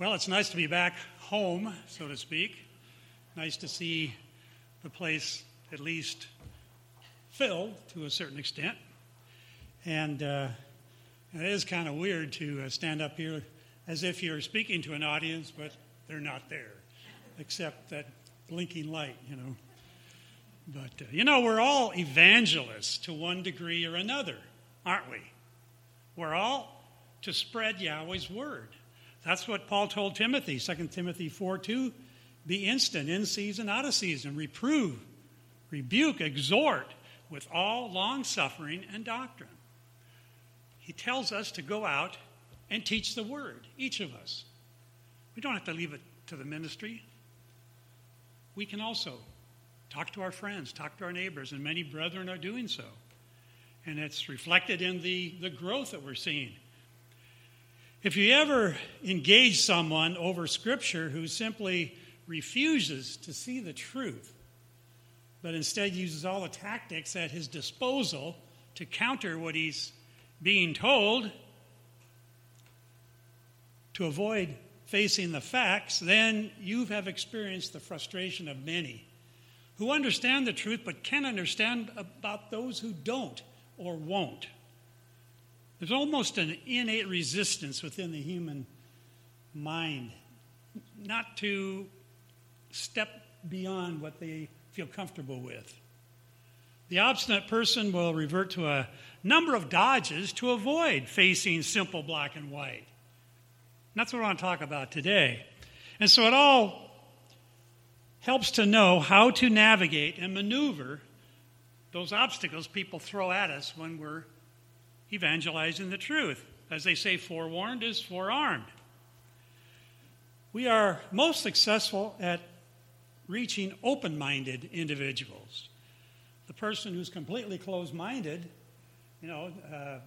Well, it's nice to be back home, so to speak. Nice to see the place at least filled to a certain extent. And uh, it is kind of weird to uh, stand up here as if you're speaking to an audience, but they're not there, except that blinking light, you know. But, uh, you know, we're all evangelists to one degree or another, aren't we? We're all to spread Yahweh's word. That's what Paul told Timothy, 2 Timothy 4 2. Be instant, in season, out of season. Reprove, rebuke, exhort with all long suffering and doctrine. He tells us to go out and teach the word, each of us. We don't have to leave it to the ministry. We can also talk to our friends, talk to our neighbors, and many brethren are doing so. And it's reflected in the, the growth that we're seeing if you ever engage someone over Scripture who simply refuses to see the truth, but instead uses all the tactics at his disposal to counter what he's being told, to avoid facing the facts, then you have experienced the frustration of many who understand the truth but can't understand about those who don't or won't. There's almost an innate resistance within the human mind not to step beyond what they feel comfortable with. The obstinate person will revert to a number of dodges to avoid facing simple black and white. And that's what I want to talk about today. And so it all helps to know how to navigate and maneuver those obstacles people throw at us when we're evangelizing the truth. As they say, forewarned is forearmed. We are most successful at reaching open minded individuals. The person who's completely closed minded, you know, uh,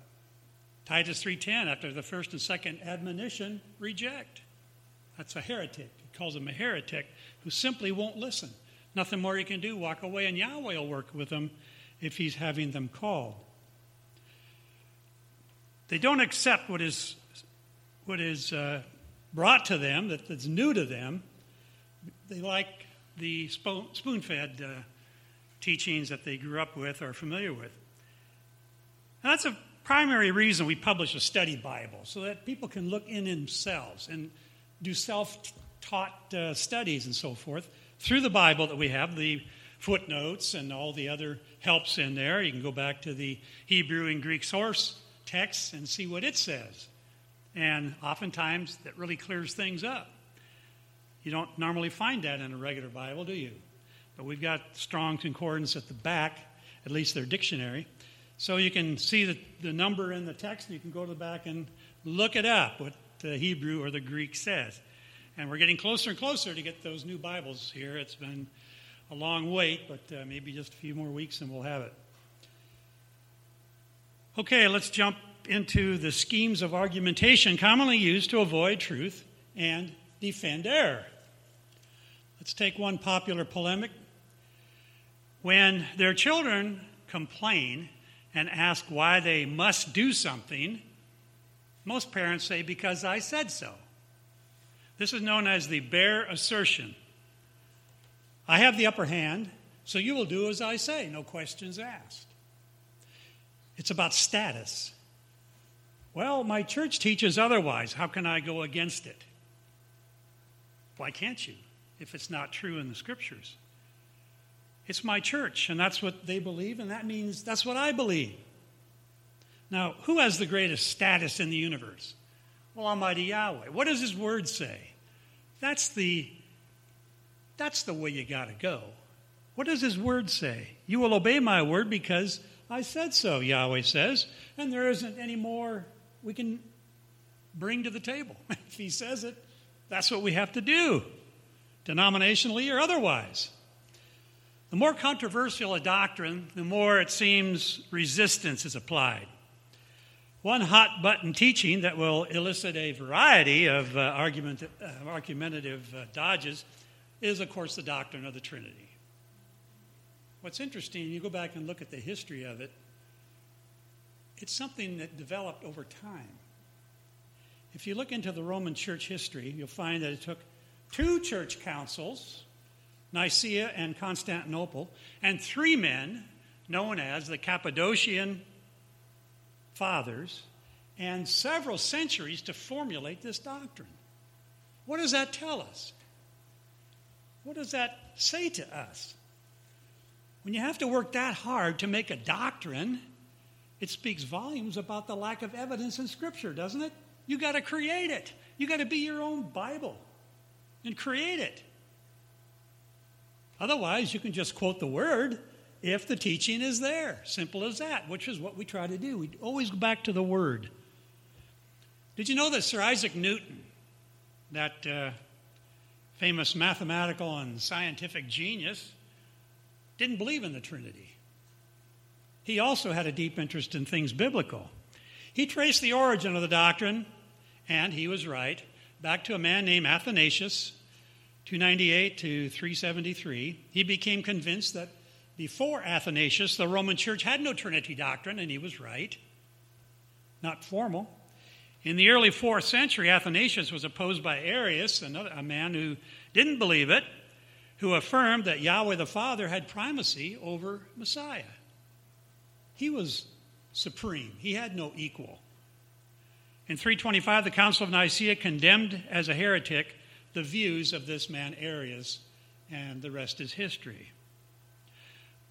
Titus 3:10 after the first and second admonition reject. That's a heretic. He calls him a heretic who simply won't listen. Nothing more he can do, walk away, and Yahweh will work with him if he's having them called. They don't accept what is, what is uh, brought to them, that, that's new to them. They like the spoon fed uh, teachings that they grew up with or are familiar with. And that's a primary reason we publish a study Bible, so that people can look in themselves and do self taught uh, studies and so forth through the Bible that we have, the footnotes and all the other helps in there. You can go back to the Hebrew and Greek source text and see what it says. And oftentimes that really clears things up. You don't normally find that in a regular Bible, do you? But we've got strong concordance at the back, at least their dictionary. So you can see the, the number in the text, and you can go to the back and look it up, what the Hebrew or the Greek says. And we're getting closer and closer to get those new Bibles here. It's been a long wait, but uh, maybe just a few more weeks and we'll have it. Okay, let's jump into the schemes of argumentation commonly used to avoid truth and defend error. Let's take one popular polemic. When their children complain and ask why they must do something, most parents say, Because I said so. This is known as the bare assertion. I have the upper hand, so you will do as I say, no questions asked. It's about status. Well, my church teaches otherwise. How can I go against it? Why can't you if it's not true in the scriptures? It's my church, and that's what they believe, and that means that's what I believe. Now, who has the greatest status in the universe? Well, Almighty Yahweh. What does His Word say? That's the, that's the way you got to go. What does His Word say? You will obey my word because I said so, Yahweh says, and there isn't any more we can bring to the table. if He says it, that's what we have to do, denominationally or otherwise. The more controversial a doctrine, the more it seems resistance is applied. One hot button teaching that will elicit a variety of uh, argument, uh, argumentative uh, dodges is, of course, the doctrine of the Trinity. What's interesting, you go back and look at the history of it, it's something that developed over time. If you look into the Roman church history, you'll find that it took two church councils, Nicaea and Constantinople, and three men known as the Cappadocian Fathers, and several centuries to formulate this doctrine. What does that tell us? What does that say to us? When you have to work that hard to make a doctrine, it speaks volumes about the lack of evidence in Scripture, doesn't it? You got to create it. You got to be your own Bible and create it. Otherwise, you can just quote the word if the teaching is there. Simple as that, which is what we try to do. We always go back to the word. Did you know that Sir Isaac Newton, that uh, famous mathematical and scientific genius, didn't believe in the Trinity? He also had a deep interest in things biblical. He traced the origin of the doctrine, and he was right, back to a man named Athanasius, 298 to 373. He became convinced that before Athanasius, the Roman Church had no Trinity doctrine, and he was right. Not formal. In the early fourth century, Athanasius was opposed by Arius, another, a man who didn't believe it, who affirmed that Yahweh the Father had primacy over Messiah. He was supreme, he had no equal. In 325, the Council of Nicaea condemned as a heretic the views of this man Arius, and the rest is history.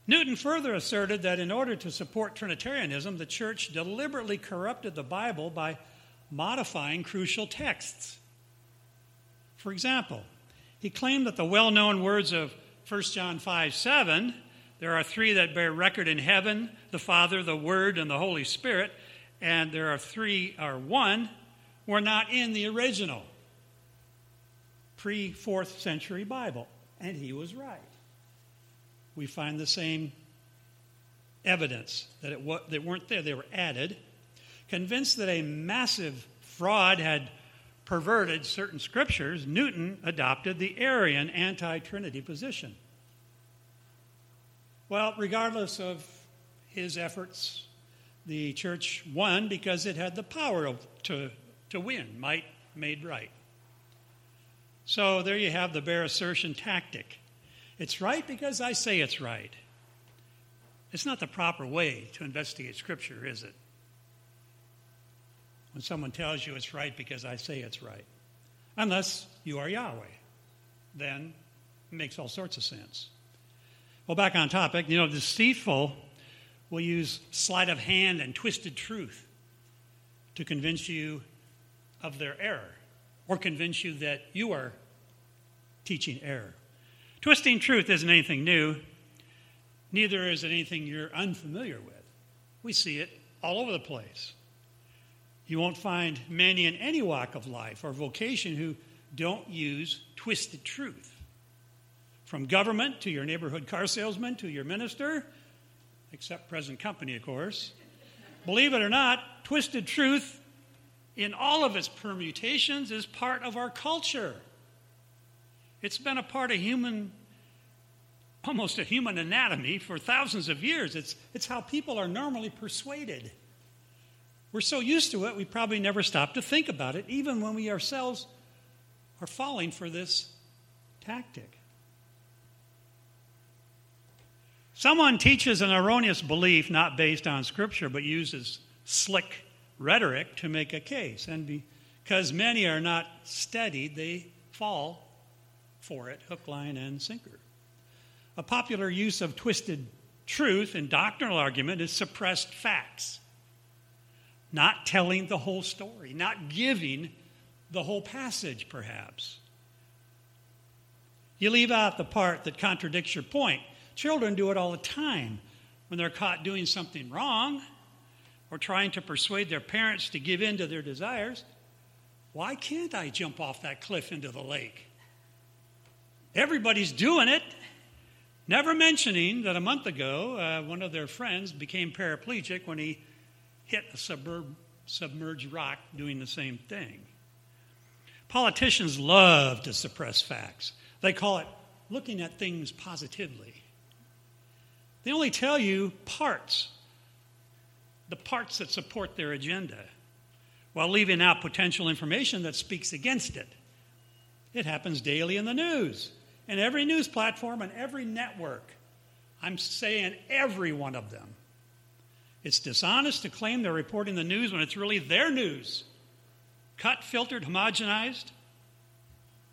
Newton further asserted that in order to support Trinitarianism, the church deliberately corrupted the Bible by modifying crucial texts. For example, he claimed that the well known words of 1 John 5 7, there are three that bear record in heaven the Father, the Word, and the Holy Spirit, and there are three, or one, were not in the original pre fourth century Bible. And he was right. We find the same evidence that it, they weren't there, they were added Convinced that a massive fraud had perverted certain scriptures, Newton adopted the Arian anti Trinity position. Well, regardless of his efforts, the church won because it had the power to, to win, might made right. So there you have the bare assertion tactic. It's right because I say it's right. It's not the proper way to investigate Scripture, is it? When someone tells you it's right because I say it's right. Unless you are Yahweh. Then it makes all sorts of sense. Well, back on topic, you know, deceitful will use sleight of hand and twisted truth to convince you of their error or convince you that you are teaching error. Twisting truth isn't anything new, neither is it anything you're unfamiliar with. We see it all over the place. You won't find many in any walk of life or vocation who don't use twisted truth. From government to your neighborhood car salesman to your minister, except present company, of course. Believe it or not, twisted truth in all of its permutations is part of our culture. It's been a part of human, almost a human anatomy for thousands of years. It's, it's how people are normally persuaded. We're so used to it, we probably never stop to think about it, even when we ourselves are falling for this tactic. Someone teaches an erroneous belief not based on Scripture, but uses slick rhetoric to make a case. And because many are not studied, they fall for it hook, line, and sinker. A popular use of twisted truth in doctrinal argument is suppressed facts not telling the whole story, not giving the whole passage, perhaps. You leave out the part that contradicts your point. Children do it all the time when they're caught doing something wrong or trying to persuade their parents to give in to their desires. Why can't I jump off that cliff into the lake? Everybody's doing it. Never mentioning that a month ago, uh, one of their friends became paraplegic when he hit a suburb, submerged rock doing the same thing. Politicians love to suppress facts. They call it looking at things positively. They only tell you parts, the parts that support their agenda. while leaving out potential information that speaks against it. It happens daily in the news, in every news platform and every network. I'm saying every one of them. It's dishonest to claim they're reporting the news when it's really their news. Cut, filtered, homogenized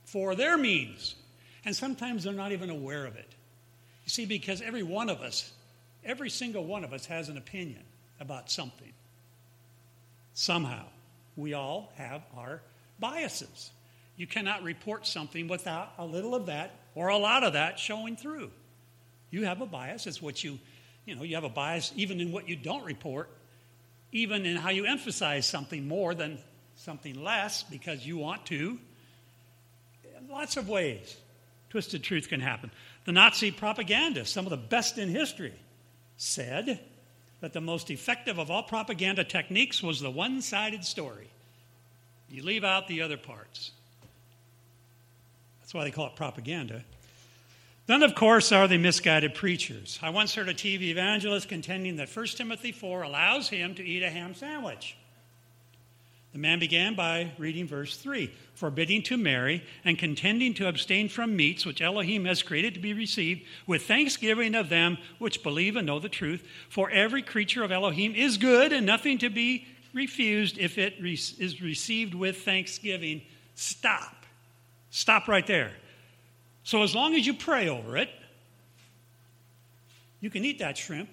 for their means. And sometimes they're not even aware of it. You see, because every one of us, every single one of us has an opinion about something. Somehow. We all have our biases. You cannot report something without a little of that or a lot of that showing through. You have a bias. It's what you, you know, you have a bias even in what you don't report, even in how you emphasize something more than something less because you want to. Lots of ways, twisted truth can happen. The Nazi propagandists, some of the best in history, said that the most effective of all propaganda techniques was the one sided story. You leave out the other parts. That's why they call it propaganda. Then, of course, are the misguided preachers. I once heard a TV evangelist contending that 1 Timothy 4 allows him to eat a ham sandwich. The man began by reading verse 3 forbidding to marry and contending to abstain from meats which Elohim has created to be received, with thanksgiving of them which believe and know the truth. For every creature of Elohim is good and nothing to be refused if it is received with thanksgiving. Stop. Stop right there. So, as long as you pray over it, you can eat that shrimp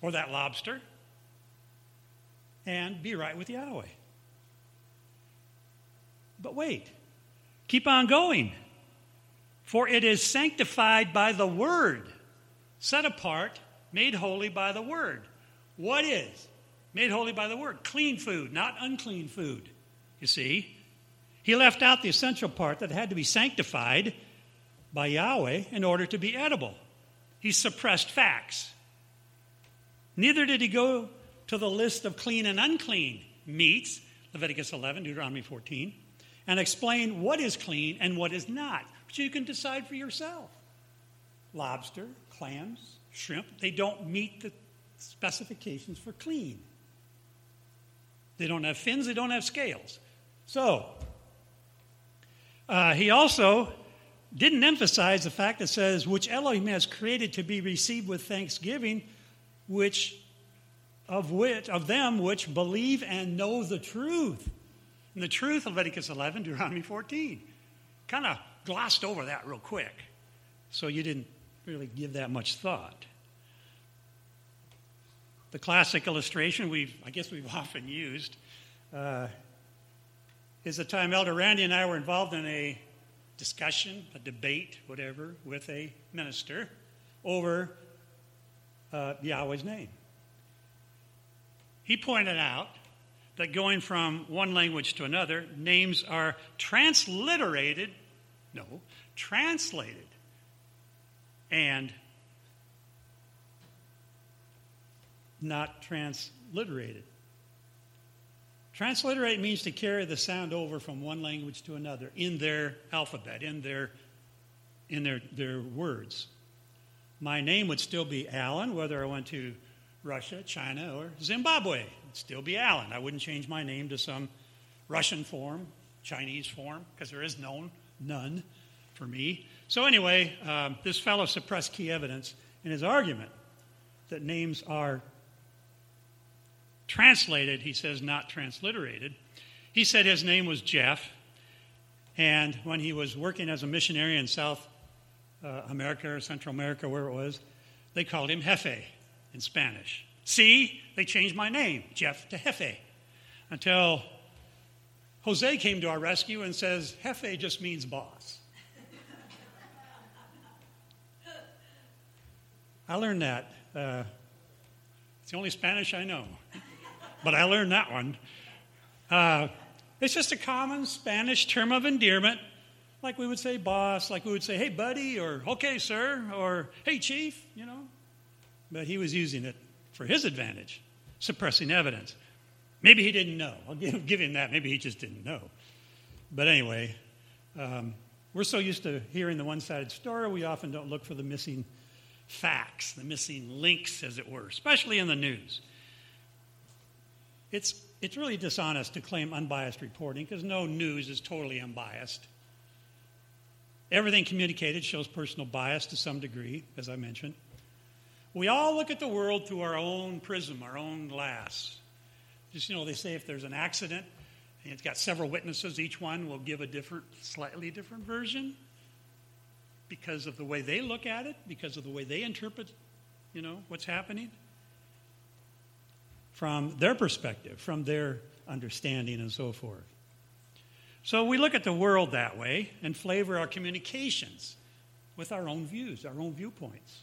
or that lobster and be right with Yahweh. But wait, keep on going. For it is sanctified by the word, set apart, made holy by the word. What is? Made holy by the word. Clean food, not unclean food. You see? He left out the essential part that had to be sanctified by Yahweh in order to be edible. He suppressed facts. Neither did he go to the list of clean and unclean meats, Leviticus 11, Deuteronomy 14, and explain what is clean and what is not, which you can decide for yourself. Lobster, clams, shrimp, they don't meet the specifications for clean. They don't have fins, they don't have scales. So, uh, he also didn't emphasize the fact that says, which Elohim has created to be received with thanksgiving, which of which of them which believe and know the truth. And the truth, Leviticus 11, Deuteronomy 14. Kind of glossed over that real quick. So you didn't really give that much thought. The classic illustration we've, I guess we've often used uh, is the time Elder Randy and I were involved in a discussion, a debate, whatever, with a minister over uh, Yahweh's name. He pointed out that going from one language to another, names are transliterated, no, translated, and not transliterated. Transliterate means to carry the sound over from one language to another in their alphabet, in their, in their, their words. My name would still be Alan, whether I went to Russia, China, or Zimbabwe. It'd still be Alan. I wouldn't change my name to some Russian form, Chinese form, because there is known none for me. So, anyway, um, this fellow suppressed key evidence in his argument that names are translated, he says, not transliterated. He said his name was Jeff, and when he was working as a missionary in South uh, America or Central America, where it was, they called him Jefe in Spanish. See, they changed my name, Jeff, to Jefe, until Jose came to our rescue and says, Jefe just means boss. I learned that. Uh, it's the only Spanish I know but I learned that one. Uh, it's just a common Spanish term of endearment, like we would say boss, like we would say, hey, buddy, or okay, sir, or hey, chief, you know. But he was using it for his advantage, suppressing evidence. Maybe he didn't know. I'll give, give him that. Maybe he just didn't know. But anyway, um, we're so used to hearing the one sided story, we often don't look for the missing facts, the missing links, as it were, especially in the news. It's, it's really dishonest to claim unbiased reporting because no news is totally unbiased. Everything communicated shows personal bias to some degree, as I mentioned. We all look at the world through our own prism, our own glass. Just, you know, they say if there's an accident and it's got several witnesses, each one will give a different, slightly different version because of the way they look at it, because of the way they interpret, you know, what's happening from their perspective, from their understanding, and so forth. So we look at the world that way and flavor our communications with our own views, our own viewpoints.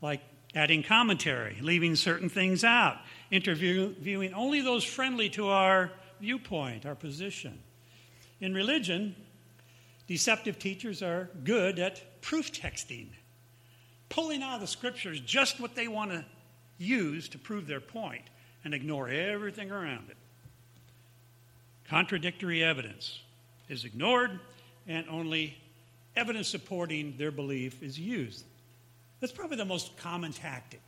Like adding commentary, leaving certain things out, interviewing only those friendly to our viewpoint, our position. In religion, deceptive teachers are good at proof texting, pulling out of the scriptures just what they want to use to prove their point and ignore everything around it. Contradictory evidence is ignored, and only evidence supporting their belief is used. That's probably the most common tactic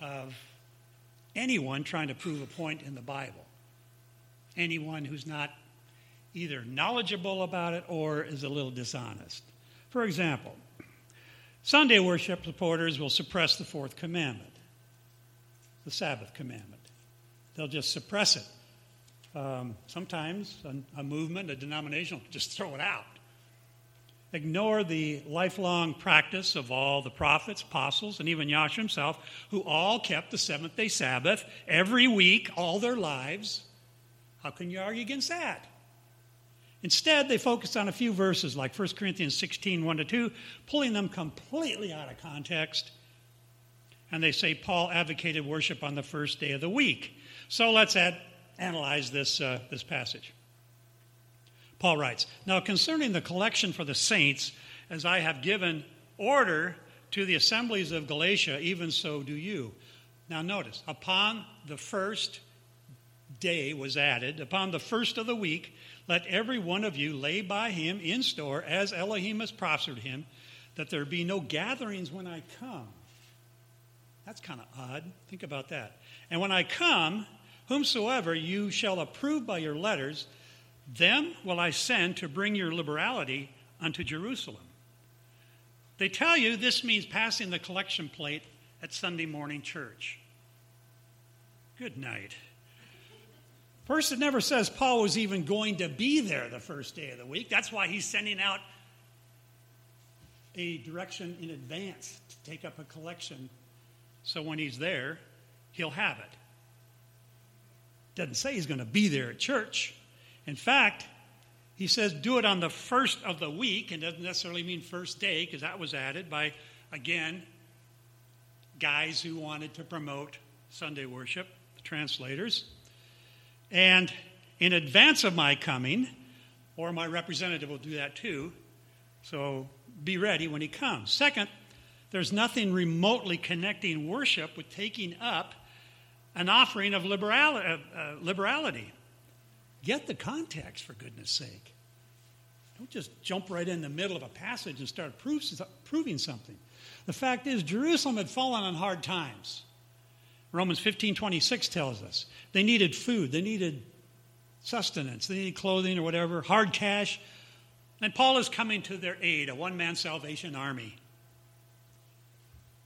of anyone trying to prove a point in the Bible. Anyone who's not either knowledgeable about it or is a little dishonest. For example, Sunday worship supporters will suppress the fourth commandment the Sabbath commandment. They'll just suppress it. Um, sometimes a, a movement, a denomination will just throw it out. Ignore the lifelong practice of all the prophets, apostles, and even Yahshua himself, who all kept the seventh day Sabbath every week, all their lives. How can you argue against that? Instead, they focused on a few verses like 1 Corinthians 16, 1 to 2, pulling them completely out of context and they say Paul advocated worship on the first day of the week. So let's add, analyze this, uh, this passage. Paul writes Now, concerning the collection for the saints, as I have given order to the assemblies of Galatia, even so do you. Now, notice, upon the first day was added, upon the first of the week, let every one of you lay by him in store, as Elohim has prospered him, that there be no gatherings when I come. That's kind of odd. Think about that. And when I come, whomsoever you shall approve by your letters, them will I send to bring your liberality unto Jerusalem. They tell you this means passing the collection plate at Sunday morning church. Good night. First, it never says Paul was even going to be there the first day of the week. That's why he's sending out a direction in advance to take up a collection so when he's there, he'll have it. Doesn't say he's going to be there at church. In fact, he says do it on the first of the week, and doesn't necessarily mean first day, because that was added by, again, guys who wanted to promote Sunday worship, the translators. And in advance of my coming, or my representative will do that too, so be ready when he comes. Second, there's nothing remotely connecting worship with taking up an offering of liberality. Uh, liberality. Get the context, for goodness sake. Don't just jump right in the middle of a passage and start proof, proving something. The fact is, Jerusalem had fallen on hard times. Romans 15:26 tells us they needed food, they needed sustenance, they needed clothing or whatever, hard cash. And Paul is coming to their aid, a one-man salvation army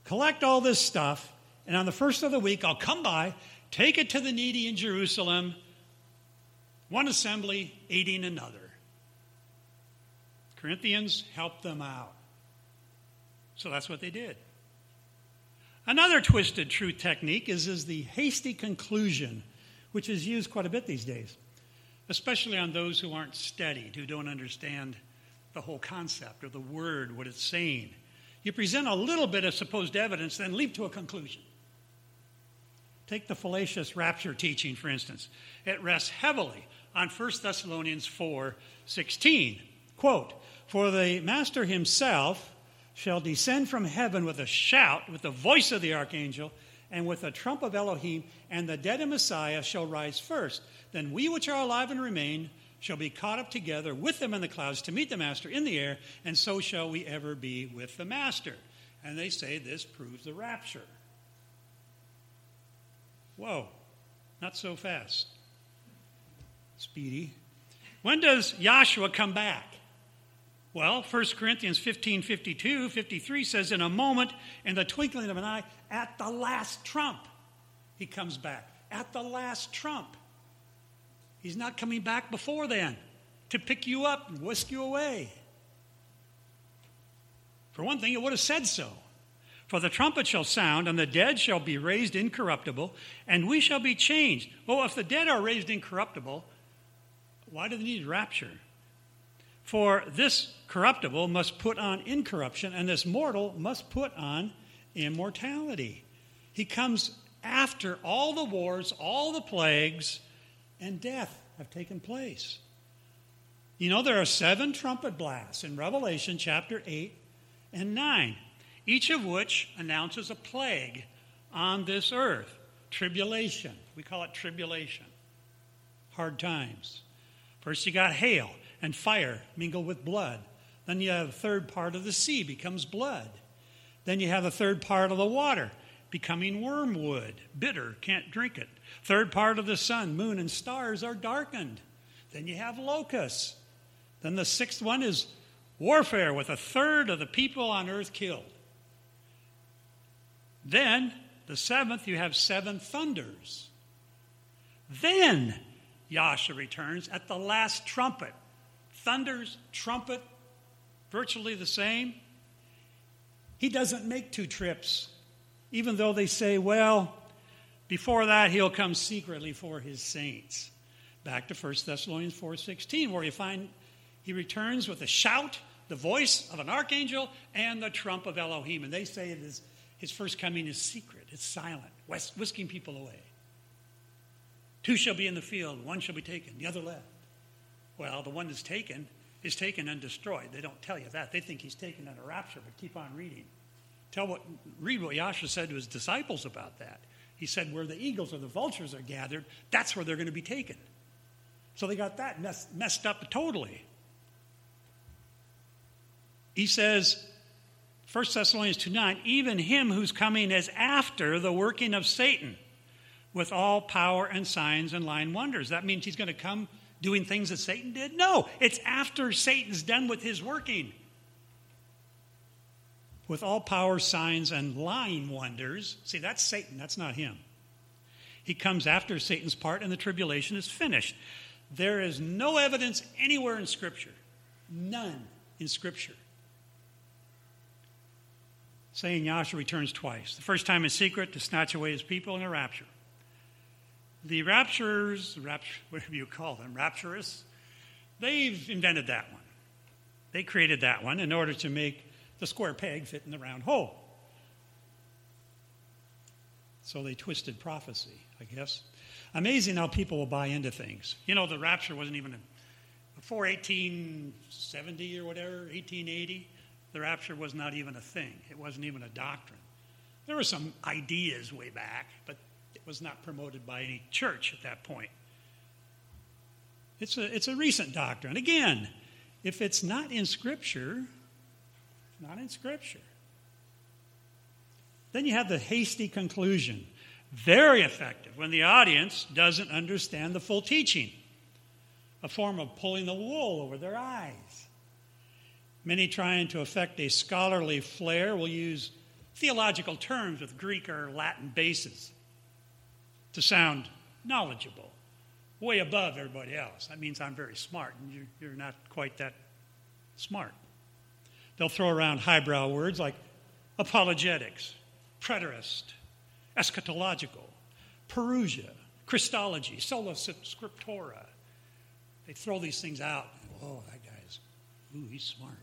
collect all this stuff, and on the first of the week, I'll come by, take it to the needy in Jerusalem, one assembly aiding another. Corinthians helped them out. So that's what they did. Another twisted truth technique is, is the hasty conclusion, which is used quite a bit these days, especially on those who aren't studied, who don't understand the whole concept or the word, what it's saying. You present a little bit of supposed evidence, then leap to a conclusion. Take the fallacious rapture teaching, for instance. It rests heavily on 1 Thessalonians 4 16. Quote, For the Master himself shall descend from heaven with a shout, with the voice of the archangel, and with the trump of Elohim, and the dead in Messiah shall rise first. Then we which are alive and remain shall be caught up together with them in the clouds to meet the Master in the air, and so shall we ever be with the Master. And they say this proves the rapture. Whoa. Not so fast. Speedy. When does Yahshua come back? Well, 1 Corinthians 15 52, 53 says, In a moment, in the twinkling of an eye, at the last trump, he comes back. At the last trump. He's not coming back before then to pick you up and whisk you away. For one thing, it would have said so. For the trumpet shall sound, and the dead shall be raised incorruptible, and we shall be changed. Well, if the dead are raised incorruptible, why do they need rapture? For this corruptible must put on incorruption, and this mortal must put on immortality. He comes after all the wars, all the plagues, and death have taken place. You know, there are seven trumpet blasts in Revelation chapter 8 and 9, each of which announces a plague on this earth tribulation. We call it tribulation, hard times. First, you got hail and fire mingled with blood. Then you have a third part of the sea becomes blood. Then you have a third part of the water becoming wormwood, bitter, can't drink it. Third part of the sun, moon, and stars are darkened. Then you have locusts. Then the sixth one is warfare with a third of the people on earth killed. Then, the seventh, you have seven thunders. Then Yahshua returns at the last trumpet. Thunders, trumpet, virtually the same. He doesn't make two trips, even though they say, well, before that he'll come secretly for his saints. Back to 1 Thessalonians 4:16 where you find he returns with a shout, the voice of an archangel, and the trump of Elohim. And they say it is, his first coming is secret, it's silent, whisking people away. Two shall be in the field, one shall be taken, the other left. Well, the one that's taken is taken and destroyed. They don't tell you that. They think he's taken at a rapture, but keep on reading. Tell what, read what Yahshua said to his disciples about that. He said, Where the eagles or the vultures are gathered, that's where they're going to be taken. So they got that mess, messed up totally. He says, 1 Thessalonians 2 9, even him who's coming is after the working of Satan with all power and signs and lying wonders. That means he's going to come doing things that Satan did? No, it's after Satan's done with his working. With all power, signs, and lying wonders. See, that's Satan, that's not him. He comes after Satan's part, and the tribulation is finished. There is no evidence anywhere in Scripture, none in Scripture, saying Yahshua returns twice. The first time in secret to snatch away his people in a rapture. The raptures, rapture, whatever you call them, rapturous, they've invented that one. They created that one in order to make the square peg fit in the round hole. So they twisted prophecy, I guess. Amazing how people will buy into things. You know, the rapture wasn't even before 1870 or whatever, 1880. The rapture was not even a thing. It wasn't even a doctrine. There were some ideas way back, but it was not promoted by any church at that point. It's a, it's a recent doctrine. Again, if it's not in Scripture, not in Scripture. Then you have the hasty conclusion. Very effective when the audience doesn't understand the full teaching, a form of pulling the wool over their eyes. Many trying to affect a scholarly flair will use theological terms with Greek or Latin bases to sound knowledgeable, way above everybody else. That means I'm very smart, and you're, not quite that smart. They'll throw around highbrow words like apologetics, preterist, eschatological, parousia, Christology, sola scriptura. They throw these things out. Oh, that guy's, ooh, he's smart.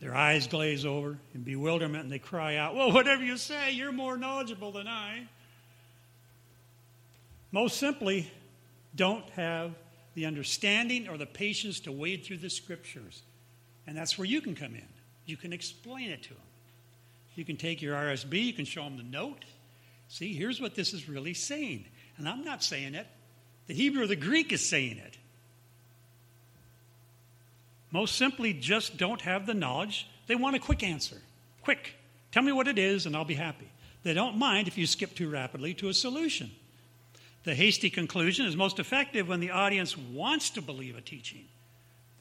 Their eyes glaze over in bewilderment and they cry out, Well, whatever you say, you're more knowledgeable than I. Most simply, don't have the understanding or the patience to wade through the scriptures. And that's where you can come in. You can explain it to them. You can take your RSB, you can show them the note. See, here's what this is really saying. And I'm not saying it, the Hebrew or the Greek is saying it. Most simply, just don't have the knowledge. They want a quick answer. Quick. Tell me what it is, and I'll be happy. They don't mind if you skip too rapidly to a solution. The hasty conclusion is most effective when the audience wants to believe a teaching.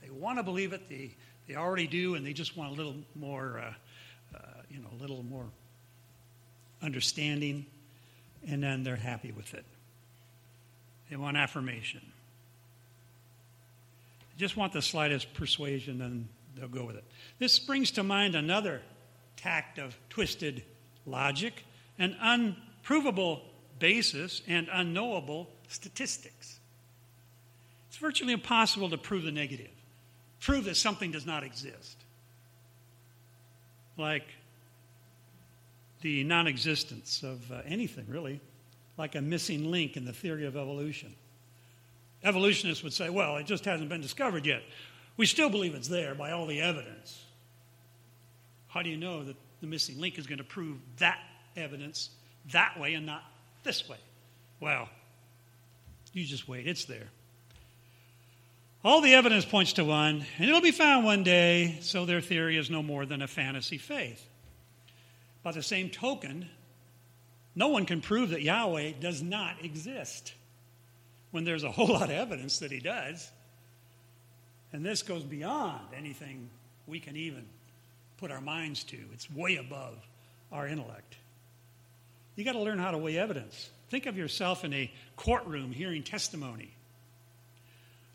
They want to believe it, they, they already do, and they just want a little more, uh, uh, you know, a little more understanding, and then they're happy with it. They want affirmation. They just want the slightest persuasion, and they'll go with it. This brings to mind another tact of twisted logic, an unprovable basis, and unknowable statistics. It's virtually impossible to prove the negative, prove that something does not exist. Like the non existence of uh, anything, really, like a missing link in the theory of evolution. Evolutionists would say, well, it just hasn't been discovered yet. We still believe it's there by all the evidence. How do you know that the missing link is going to prove that evidence that way and not this way? Well, you just wait, it's there. All the evidence points to one, and it'll be found one day, so their theory is no more than a fantasy faith. By the same token, no one can prove that Yahweh does not exist when there's a whole lot of evidence that he does. And this goes beyond anything we can even put our minds to, it's way above our intellect. You got to learn how to weigh evidence. Think of yourself in a courtroom hearing testimony.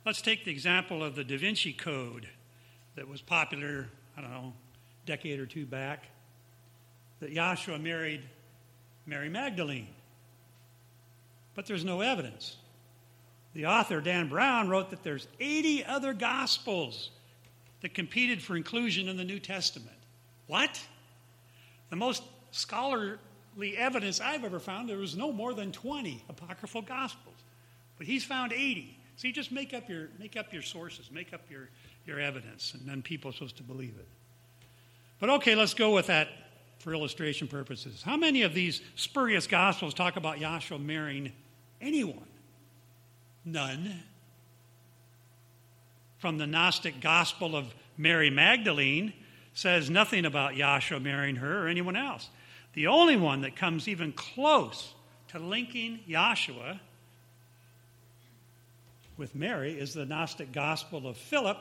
Let's take the example of the Da Vinci Code that was popular, I don't know, a decade or two back that Yahshua married Mary Magdalene. But there's no evidence. The author, Dan Brown, wrote that there's 80 other gospels that competed for inclusion in the New Testament. What? The most scholarly evidence I've ever found, there was no more than 20 apocryphal gospels. But he's found 80. So you just make up your, make up your sources, make up your, your evidence, and then people are supposed to believe it. But okay, let's go with that for illustration purposes. How many of these spurious gospels talk about Yahshua marrying anyone? None. From the Gnostic gospel of Mary Magdalene says nothing about Yahshua marrying her or anyone else. The only one that comes even close to linking Yahshua with Mary is the Gnostic gospel of Philip,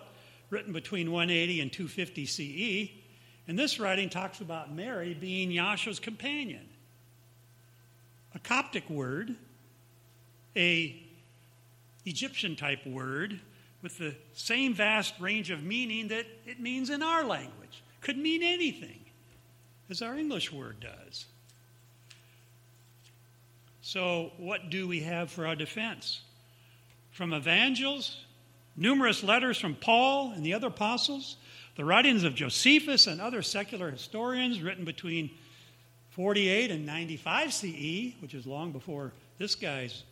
written between 180 and 250 CE and this writing talks about Mary being Yahshua's companion. A Coptic word, a Egyptian type word with the same vast range of meaning that it means in our language. Could mean anything, as our English word does. So, what do we have for our defense? From evangels, numerous letters from Paul and the other apostles, the writings of Josephus and other secular historians, written between 48 and 95 CE, which is long before this guy's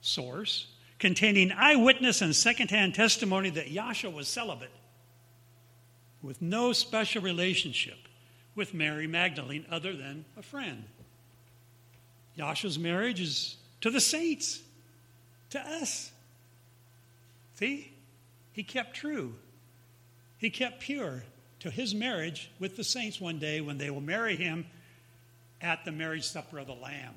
source, containing eyewitness and secondhand testimony that Yahshua was celibate, with no special relationship with Mary Magdalene other than a friend. Yahshua's marriage is to the saints, to us. See? He kept true he kept pure to his marriage with the saints one day when they will marry him at the marriage supper of the Lamb.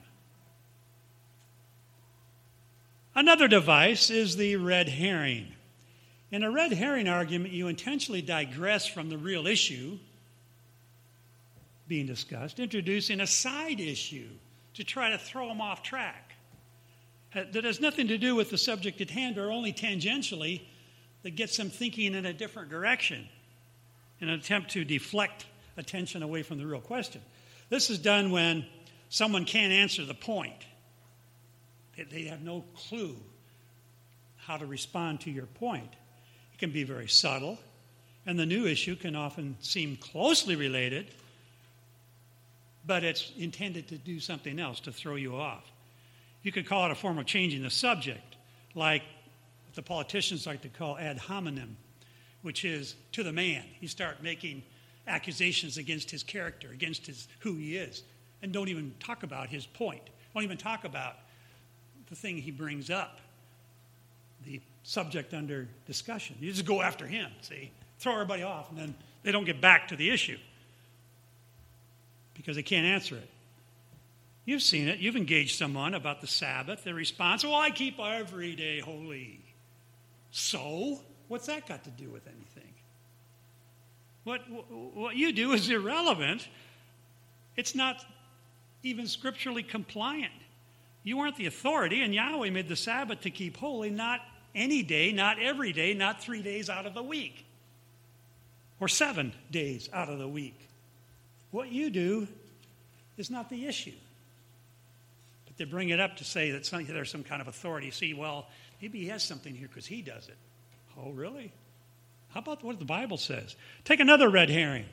Another device is the red herring. In a red herring argument, you intentionally digress from the real issue being discussed, introducing a side issue to try to throw them off track Uh, that has nothing to do with the subject at hand or only tangentially that gets them thinking in a different direction in an attempt to deflect attention away from the real question. This is done when someone can't answer the point. They have no clue how to respond to your point. It can be very subtle, and the new issue can often seem closely related, but it's intended to do something else, to throw you off. You could call it a form of changing the subject, like the politicians like to call ad hominem, which is to the man. You start making accusations against his character, against his who he is, and don't even talk about his point. Don't even talk about the thing he brings up, the subject under discussion. You just go after him, see? Throw everybody off, and then they don't get back to the issue because they can't answer it. You've seen it. You've engaged someone about the Sabbath. The response, well, I keep every day holy. So, what's that got to do with anything? What, what you do is irrelevant. It's not even scripturally compliant. You aren't the authority, and Yahweh made the Sabbath to keep holy, not any day, not every day, not three days out of the week, or seven days out of the week. What you do is not the issue. But they bring it up to say that some, there's some kind of authority. See, well, maybe he has something here because he does it. Oh, really? How about what the Bible says? Take another red herring.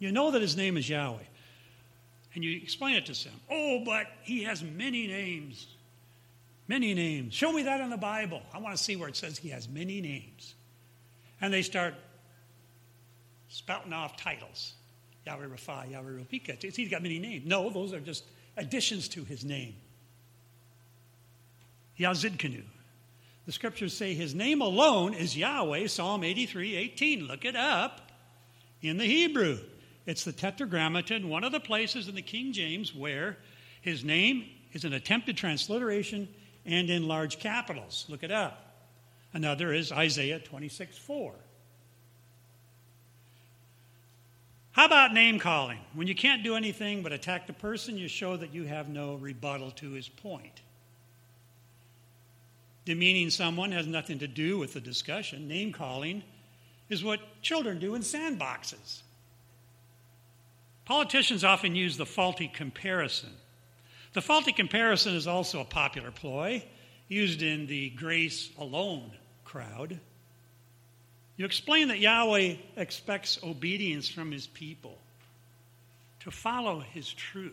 You know that his name is Yahweh. And you explain it to them. Oh, but he has many names. Many names. Show me that in the Bible. I want to see where it says he has many names. And they start spouting off titles. Yahweh Rapha, Yahweh Ropika. He's got many names. No, those are just additions to his name. Yazidkenu. The scriptures say his name alone is Yahweh, Psalm 83 18. Look it up in the Hebrew. It's the Tetragrammaton, one of the places in the King James where his name is an attempted transliteration and in large capitals. Look it up. Another is Isaiah 26 4. How about name calling? When you can't do anything but attack the person, you show that you have no rebuttal to his point. Demeaning someone has nothing to do with the discussion. Name calling is what children do in sandboxes. Politicians often use the faulty comparison. The faulty comparison is also a popular ploy used in the grace alone crowd. You explain that Yahweh expects obedience from his people, to follow his truth,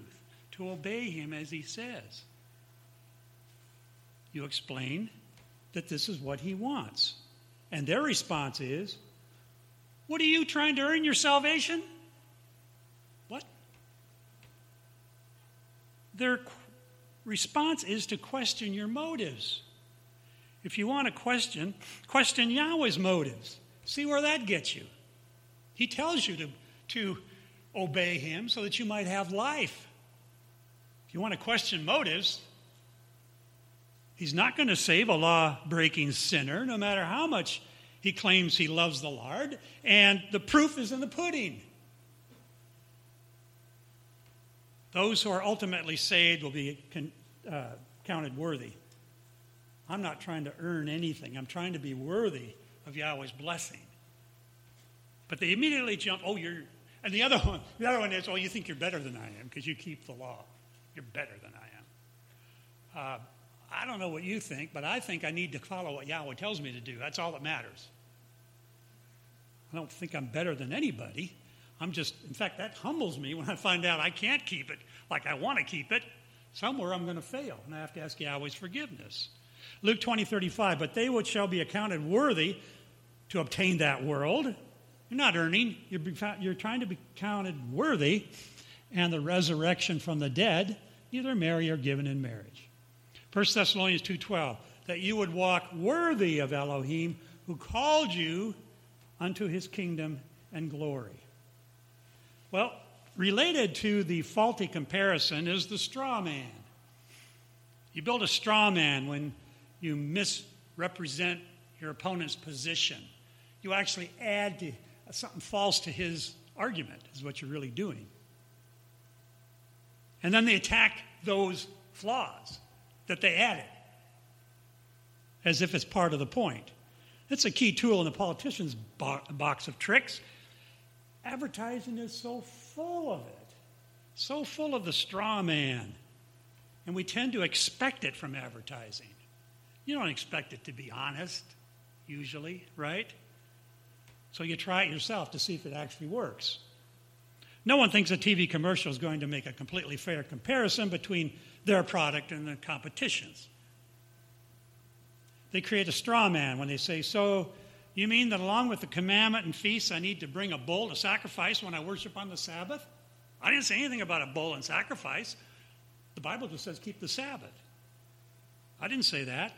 to obey him as he says. You explain that this is what he wants. And their response is, What are you trying to earn your salvation? What? Their response is to question your motives. If you want to question, question Yahweh's motives. See where that gets you. He tells you to, to obey him so that you might have life. If you want to question motives, he's not going to save a law breaking sinner, no matter how much he claims he loves the Lord. And the proof is in the pudding. Those who are ultimately saved will be con, uh, counted worthy. I'm not trying to earn anything, I'm trying to be worthy of Yahweh's blessing. But they immediately jump, oh, you're. And the other one, the other one is, oh, you think you're better than I am because you keep the law. You're better than I am. Uh, I don't know what you think, but I think I need to follow what Yahweh tells me to do. That's all that matters. I don't think I'm better than anybody. I'm just, in fact, that humbles me when I find out I can't keep it like I want to keep it. Somewhere I'm going to fail, and I have to ask Yahweh's forgiveness. Luke 20, 35, but they which shall be accounted worthy to obtain that world, you're not earning, you're, you're trying to be counted worthy, and the resurrection from the dead, neither marry or given in marriage. 1 Thessalonians 2.12, that you would walk worthy of Elohim, who called you unto his kingdom and glory. Well, related to the faulty comparison is the straw man. You build a straw man when you misrepresent your opponent's position. You actually add to, something false to his argument, is what you're really doing. And then they attack those flaws that they added as if it's part of the point. It's a key tool in the politician's box of tricks Advertising is so full of it, so full of the straw man. And we tend to expect it from advertising. You don't expect it to be honest, usually, right? So you try it yourself to see if it actually works. No one thinks a TV commercial is going to make a completely fair comparison between their product and the competition's. They create a straw man when they say, So you mean that along with the commandment and feasts, I need to bring a bull to sacrifice when I worship on the Sabbath? I didn't say anything about a bull and sacrifice. The Bible just says keep the Sabbath. I didn't say that.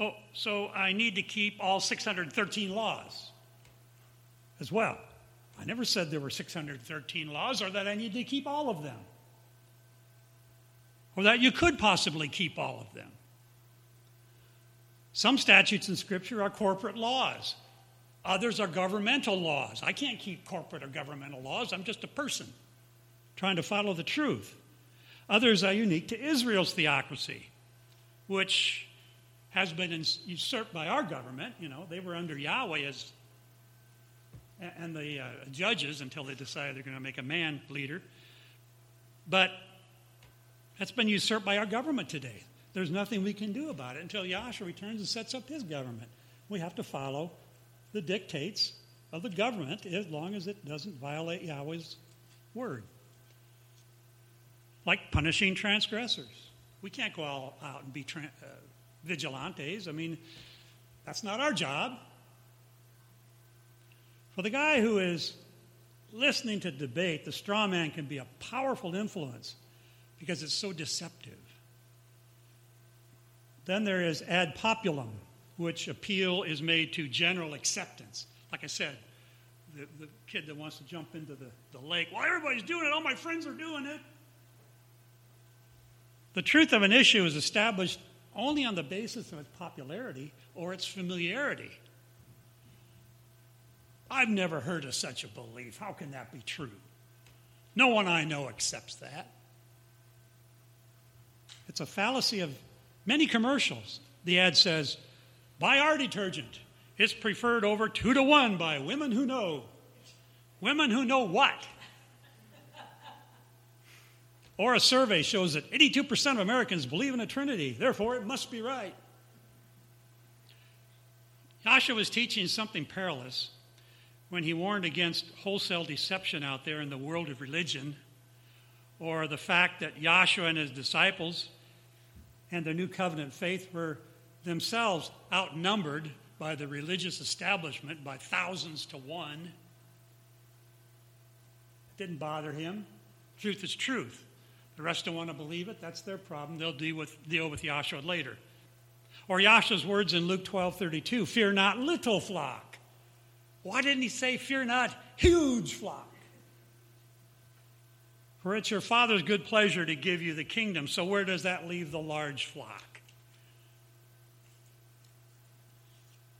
Oh, so I need to keep all 613 laws as well. I never said there were 613 laws or that I need to keep all of them. or that you could possibly keep all of them. Some statutes in Scripture are corporate laws. Others are governmental laws. I can't keep corporate or governmental laws. I'm just a person trying to follow the truth. Others are unique to Israel's theocracy, which has been usurped by our government. You know, they were under Yahweh as and the uh, judges until they decided they're going to make a man leader. But that's been usurped by our government today. There's nothing we can do about it until Yahshua returns and sets up his government. We have to follow the dictates of the government as long as it doesn't violate Yahweh's word. Like punishing transgressors. We can't go all out and be tra- uh, vigilantes. I mean, that's not our job. For the guy who is listening to debate, the straw man can be a powerful influence because it's so deceptive. Then there is ad populum, which appeal is made to general acceptance. Like I said, the, the kid that wants to jump into the, the lake, well, everybody's doing it, all my friends are doing it. The truth of an issue is established only on the basis of its popularity or its familiarity. I've never heard of such a belief. How can that be true? No one I know accepts that. It's a fallacy of many commercials. The ad says, buy our detergent. It's preferred over two to one by women who know. Women who know what? Or a survey shows that 82% of Americans believe in a Trinity, therefore it must be right. Yahshua was teaching something perilous when he warned against wholesale deception out there in the world of religion, or the fact that Yahshua and his disciples and their new covenant faith were themselves outnumbered by the religious establishment by thousands to one. It didn't bother him. Truth is truth. The rest don't want to believe it. That's their problem. They'll deal with, deal with Yahshua later. Or Yahshua's words in Luke 12 32 Fear not, little flock. Why didn't he say, Fear not, huge flock? For it's your Father's good pleasure to give you the kingdom. So, where does that leave the large flock?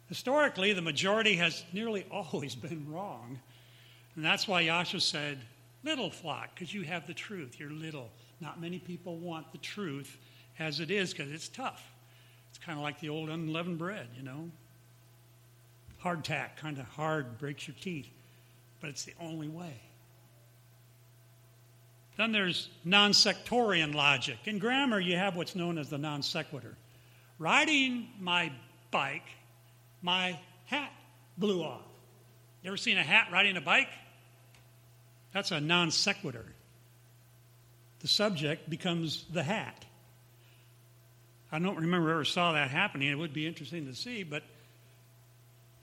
Historically, the majority has nearly always been wrong. And that's why Yahshua said, Little flock, because you have the truth. You're little. Not many people want the truth as it is because it's tough. It's kind of like the old unleavened bread, you know. Hardtack, kind of hard, breaks your teeth, but it's the only way. Then there's non sectarian logic. In grammar, you have what's known as the non sequitur. Riding my bike, my hat blew off. You ever seen a hat riding a bike? That's a non sequitur. The subject becomes the hat. I don't remember ever saw that happening. It would be interesting to see, but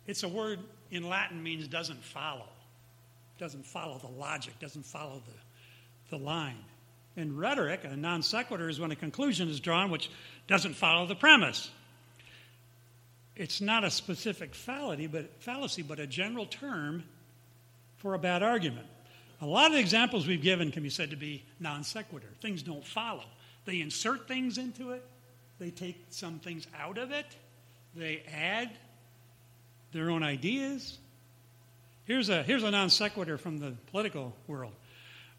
it's a word in Latin means doesn't follow. Doesn't follow the logic, doesn't follow the, the line. In rhetoric, a non sequitur is when a conclusion is drawn which doesn't follow the premise. It's not a specific fallacy, but, fallacy, but a general term for a bad argument. A lot of examples we've given can be said to be non sequitur. Things don't follow. They insert things into it, they take some things out of it, they add their own ideas. Here's a, here's a non sequitur from the political world.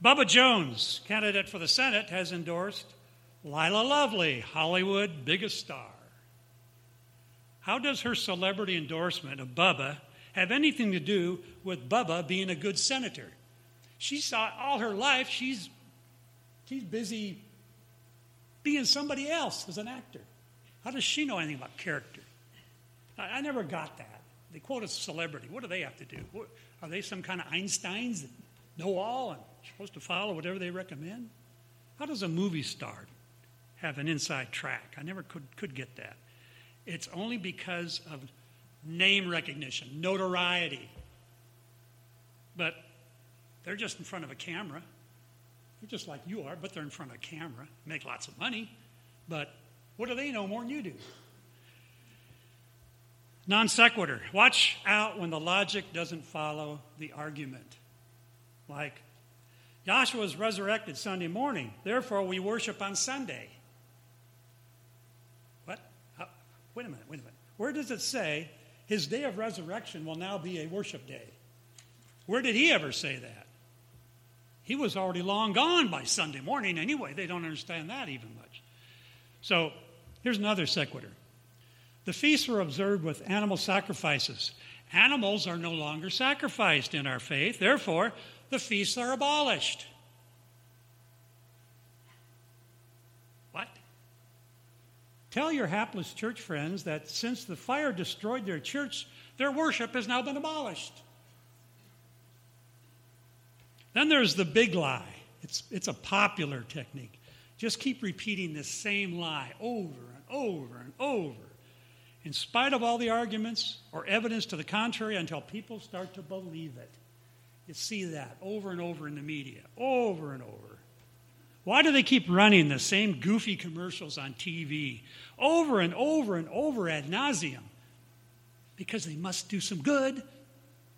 Bubba Jones, candidate for the Senate, has endorsed Lila Lovely, Hollywood biggest star. How does her celebrity endorsement of Bubba have anything to do with Bubba being a good senator? She saw all her life she's she's busy being somebody else as an actor. How does she know anything about character? I, I never got that. They quote a celebrity. What do they have to do? What, are they some kind of Einsteins that know all and supposed to follow whatever they recommend? How does a movie star have an inside track? I never could, could get that. It's only because of name recognition, notoriety. But they're just in front of a camera. They're just like you are, but they're in front of a camera, make lots of money. But what do they know more than you do? Non sequitur. Watch out when the logic doesn't follow the argument. Like, Yahshua was resurrected Sunday morning. Therefore, we worship on Sunday. What? How? Wait a minute, wait a minute. Where does it say his day of resurrection will now be a worship day? Where did he ever say that? He was already long gone by Sunday morning anyway. They don't understand that even much. So here's another sequitur. The feasts were observed with animal sacrifices. Animals are no longer sacrificed in our faith. Therefore, the feasts are abolished. What? Tell your hapless church friends that since the fire destroyed their church, their worship has now been abolished. Then there's the big lie. It's, it's a popular technique. Just keep repeating the same lie over and over and over, in spite of all the arguments or evidence to the contrary, until people start to believe it. You see that over and over in the media, over and over. Why do they keep running the same goofy commercials on TV over and over and over ad nauseum? Because they must do some good.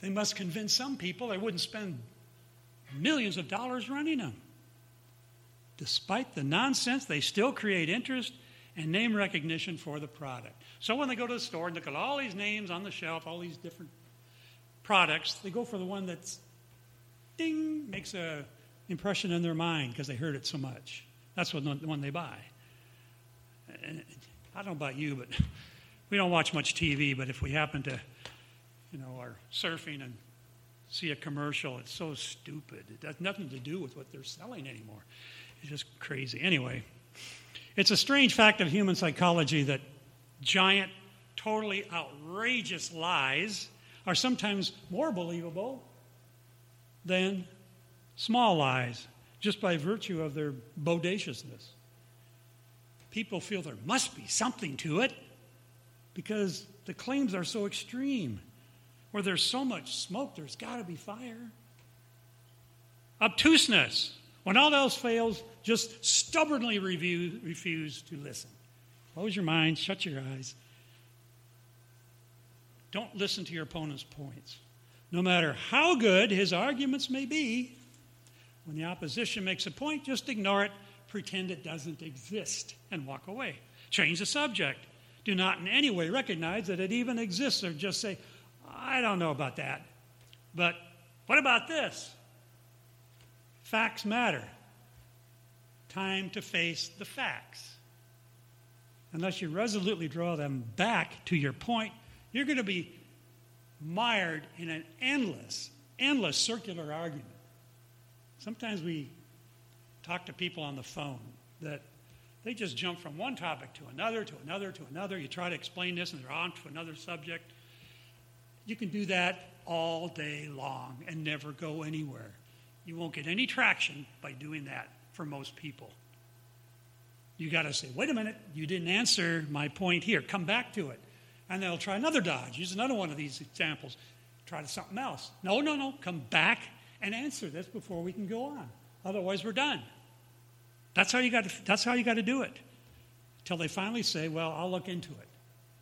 They must convince some people they wouldn't spend millions of dollars running them. Despite the nonsense, they still create interest and name recognition for the product. So when they go to the store and look at all these names on the shelf, all these different products, they go for the one that's ding, makes an impression in their mind because they heard it so much. That's what the one they buy. And I don't know about you, but we don't watch much TV, but if we happen to, you know, are surfing and see a commercial, it's so stupid. It has nothing to do with what they're selling anymore. It's just crazy. Anyway, it's a strange fact of human psychology that giant, totally outrageous lies are sometimes more believable than small lies, just by virtue of their bodaciousness. People feel there must be something to it because the claims are so extreme. Where there's so much smoke, there's got to be fire. Obtuseness. When all else fails, just stubbornly review, refuse to listen. Close your mind, shut your eyes. Don't listen to your opponent's points. No matter how good his arguments may be, when the opposition makes a point, just ignore it, pretend it doesn't exist, and walk away. Change the subject. Do not in any way recognize that it even exists, or just say, I don't know about that. But what about this? Facts matter. Time to face the facts. Unless you resolutely draw them back to your point, you're going to be mired in an endless, endless circular argument. Sometimes we talk to people on the phone that they just jump from one topic to another, to another, to another. You try to explain this, and they're on to another subject. You can do that all day long and never go anywhere. You won't get any traction by doing that for most people. You got to say, wait a minute, you didn't answer my point here. Come back to it and they'll try another dodge. Use another one of these examples. Try something else. No, no, no. Come back and answer this before we can go on. Otherwise, we're done. That's how you got to, that's how you got to do it. Until they finally say, well, I'll look into it.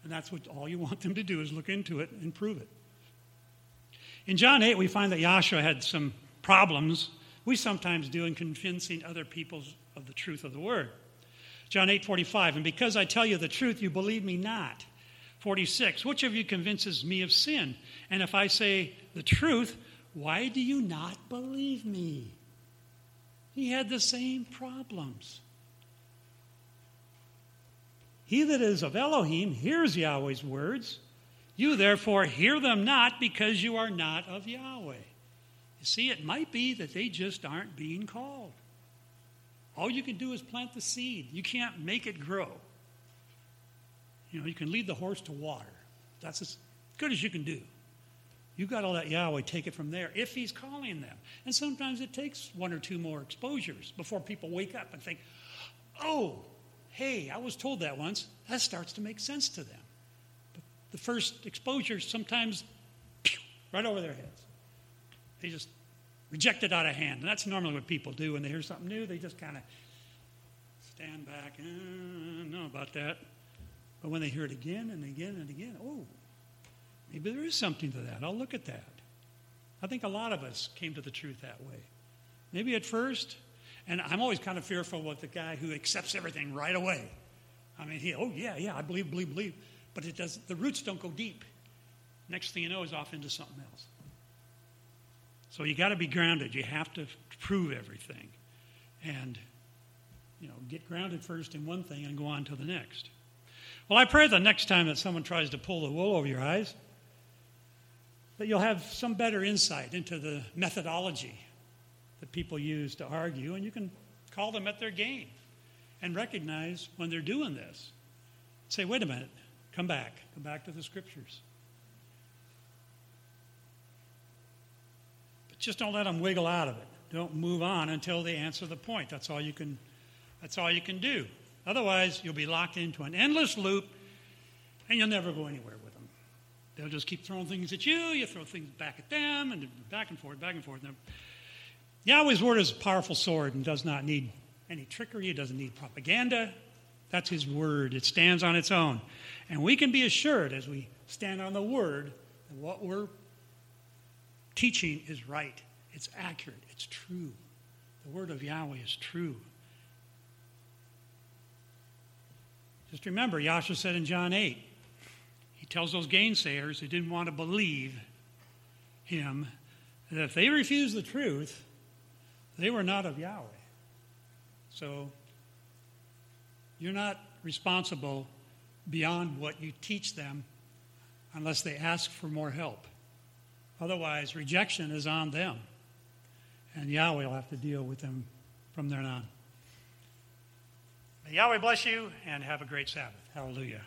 And that's what all you want them to do is look into it and prove it. In John 8, we find that Yahshua had some problems we sometimes do in convincing other people of the truth of the word. John 8, 45, and because I tell you the truth, you believe me not. 46 Which of you convinces me of sin? And if I say the truth, why do you not believe me? He had the same problems. He that is of Elohim hears Yahweh's words. You therefore hear them not because you are not of Yahweh. You see, it might be that they just aren't being called. All you can do is plant the seed, you can't make it grow. You know, you can lead the horse to water. That's as good as you can do. You've got to let Yahweh take it from there if He's calling them. And sometimes it takes one or two more exposures before people wake up and think, oh, hey, I was told that once. That starts to make sense to them. But the first exposure sometimes pew, right over their heads. They just reject it out of hand. And that's normally what people do when they hear something new. They just kind of stand back. Uh, I don't know about that. But when they hear it again and again and again, oh, maybe there is something to that. I'll look at that. I think a lot of us came to the truth that way. maybe at first. And I'm always kind of fearful with the guy who accepts everything right away. I mean, he, oh, yeah, yeah, I believe, believe, believe. But it does, the roots don't go deep. Next thing you know is off into something else. So you got to be grounded. You have to prove everything. And, you know, get grounded first in one thing and go on to the next. Well, I pray the next time that someone tries to pull the wool over your eyes, that you'll have some better insight into the methodology that people use to argue, and you can call them at their game and recognize when they're doing this. Say, wait a minute, come back, come back to the scriptures. But just don't let them wiggle out of it. Don't move on until they answer the point. That's all you can that's all you can do. Otherwise, you'll be locked into an endless loop and you'll never go anywhere with them. They'll just keep throwing things at you, you throw things back at them, and back and forth, back and forth. Yahweh's word is a powerful sword and does not need any trickery, it doesn't need propaganda. That's his word, it stands on its own. And we can be assured as we stand on the word that what we're teaching is right, it's accurate, it's true. The word of Yahweh is true. Just remember, Yahshua said in John 8, he tells those gainsayers who didn't want to believe him that if they refuse the truth, they were not of Yahweh. So you're not responsible beyond what you teach them unless they ask for more help. Otherwise, rejection is on them. And Yahweh will have to deal with them from there on. May Yahweh bless you and have a great Sabbath. Hallelujah.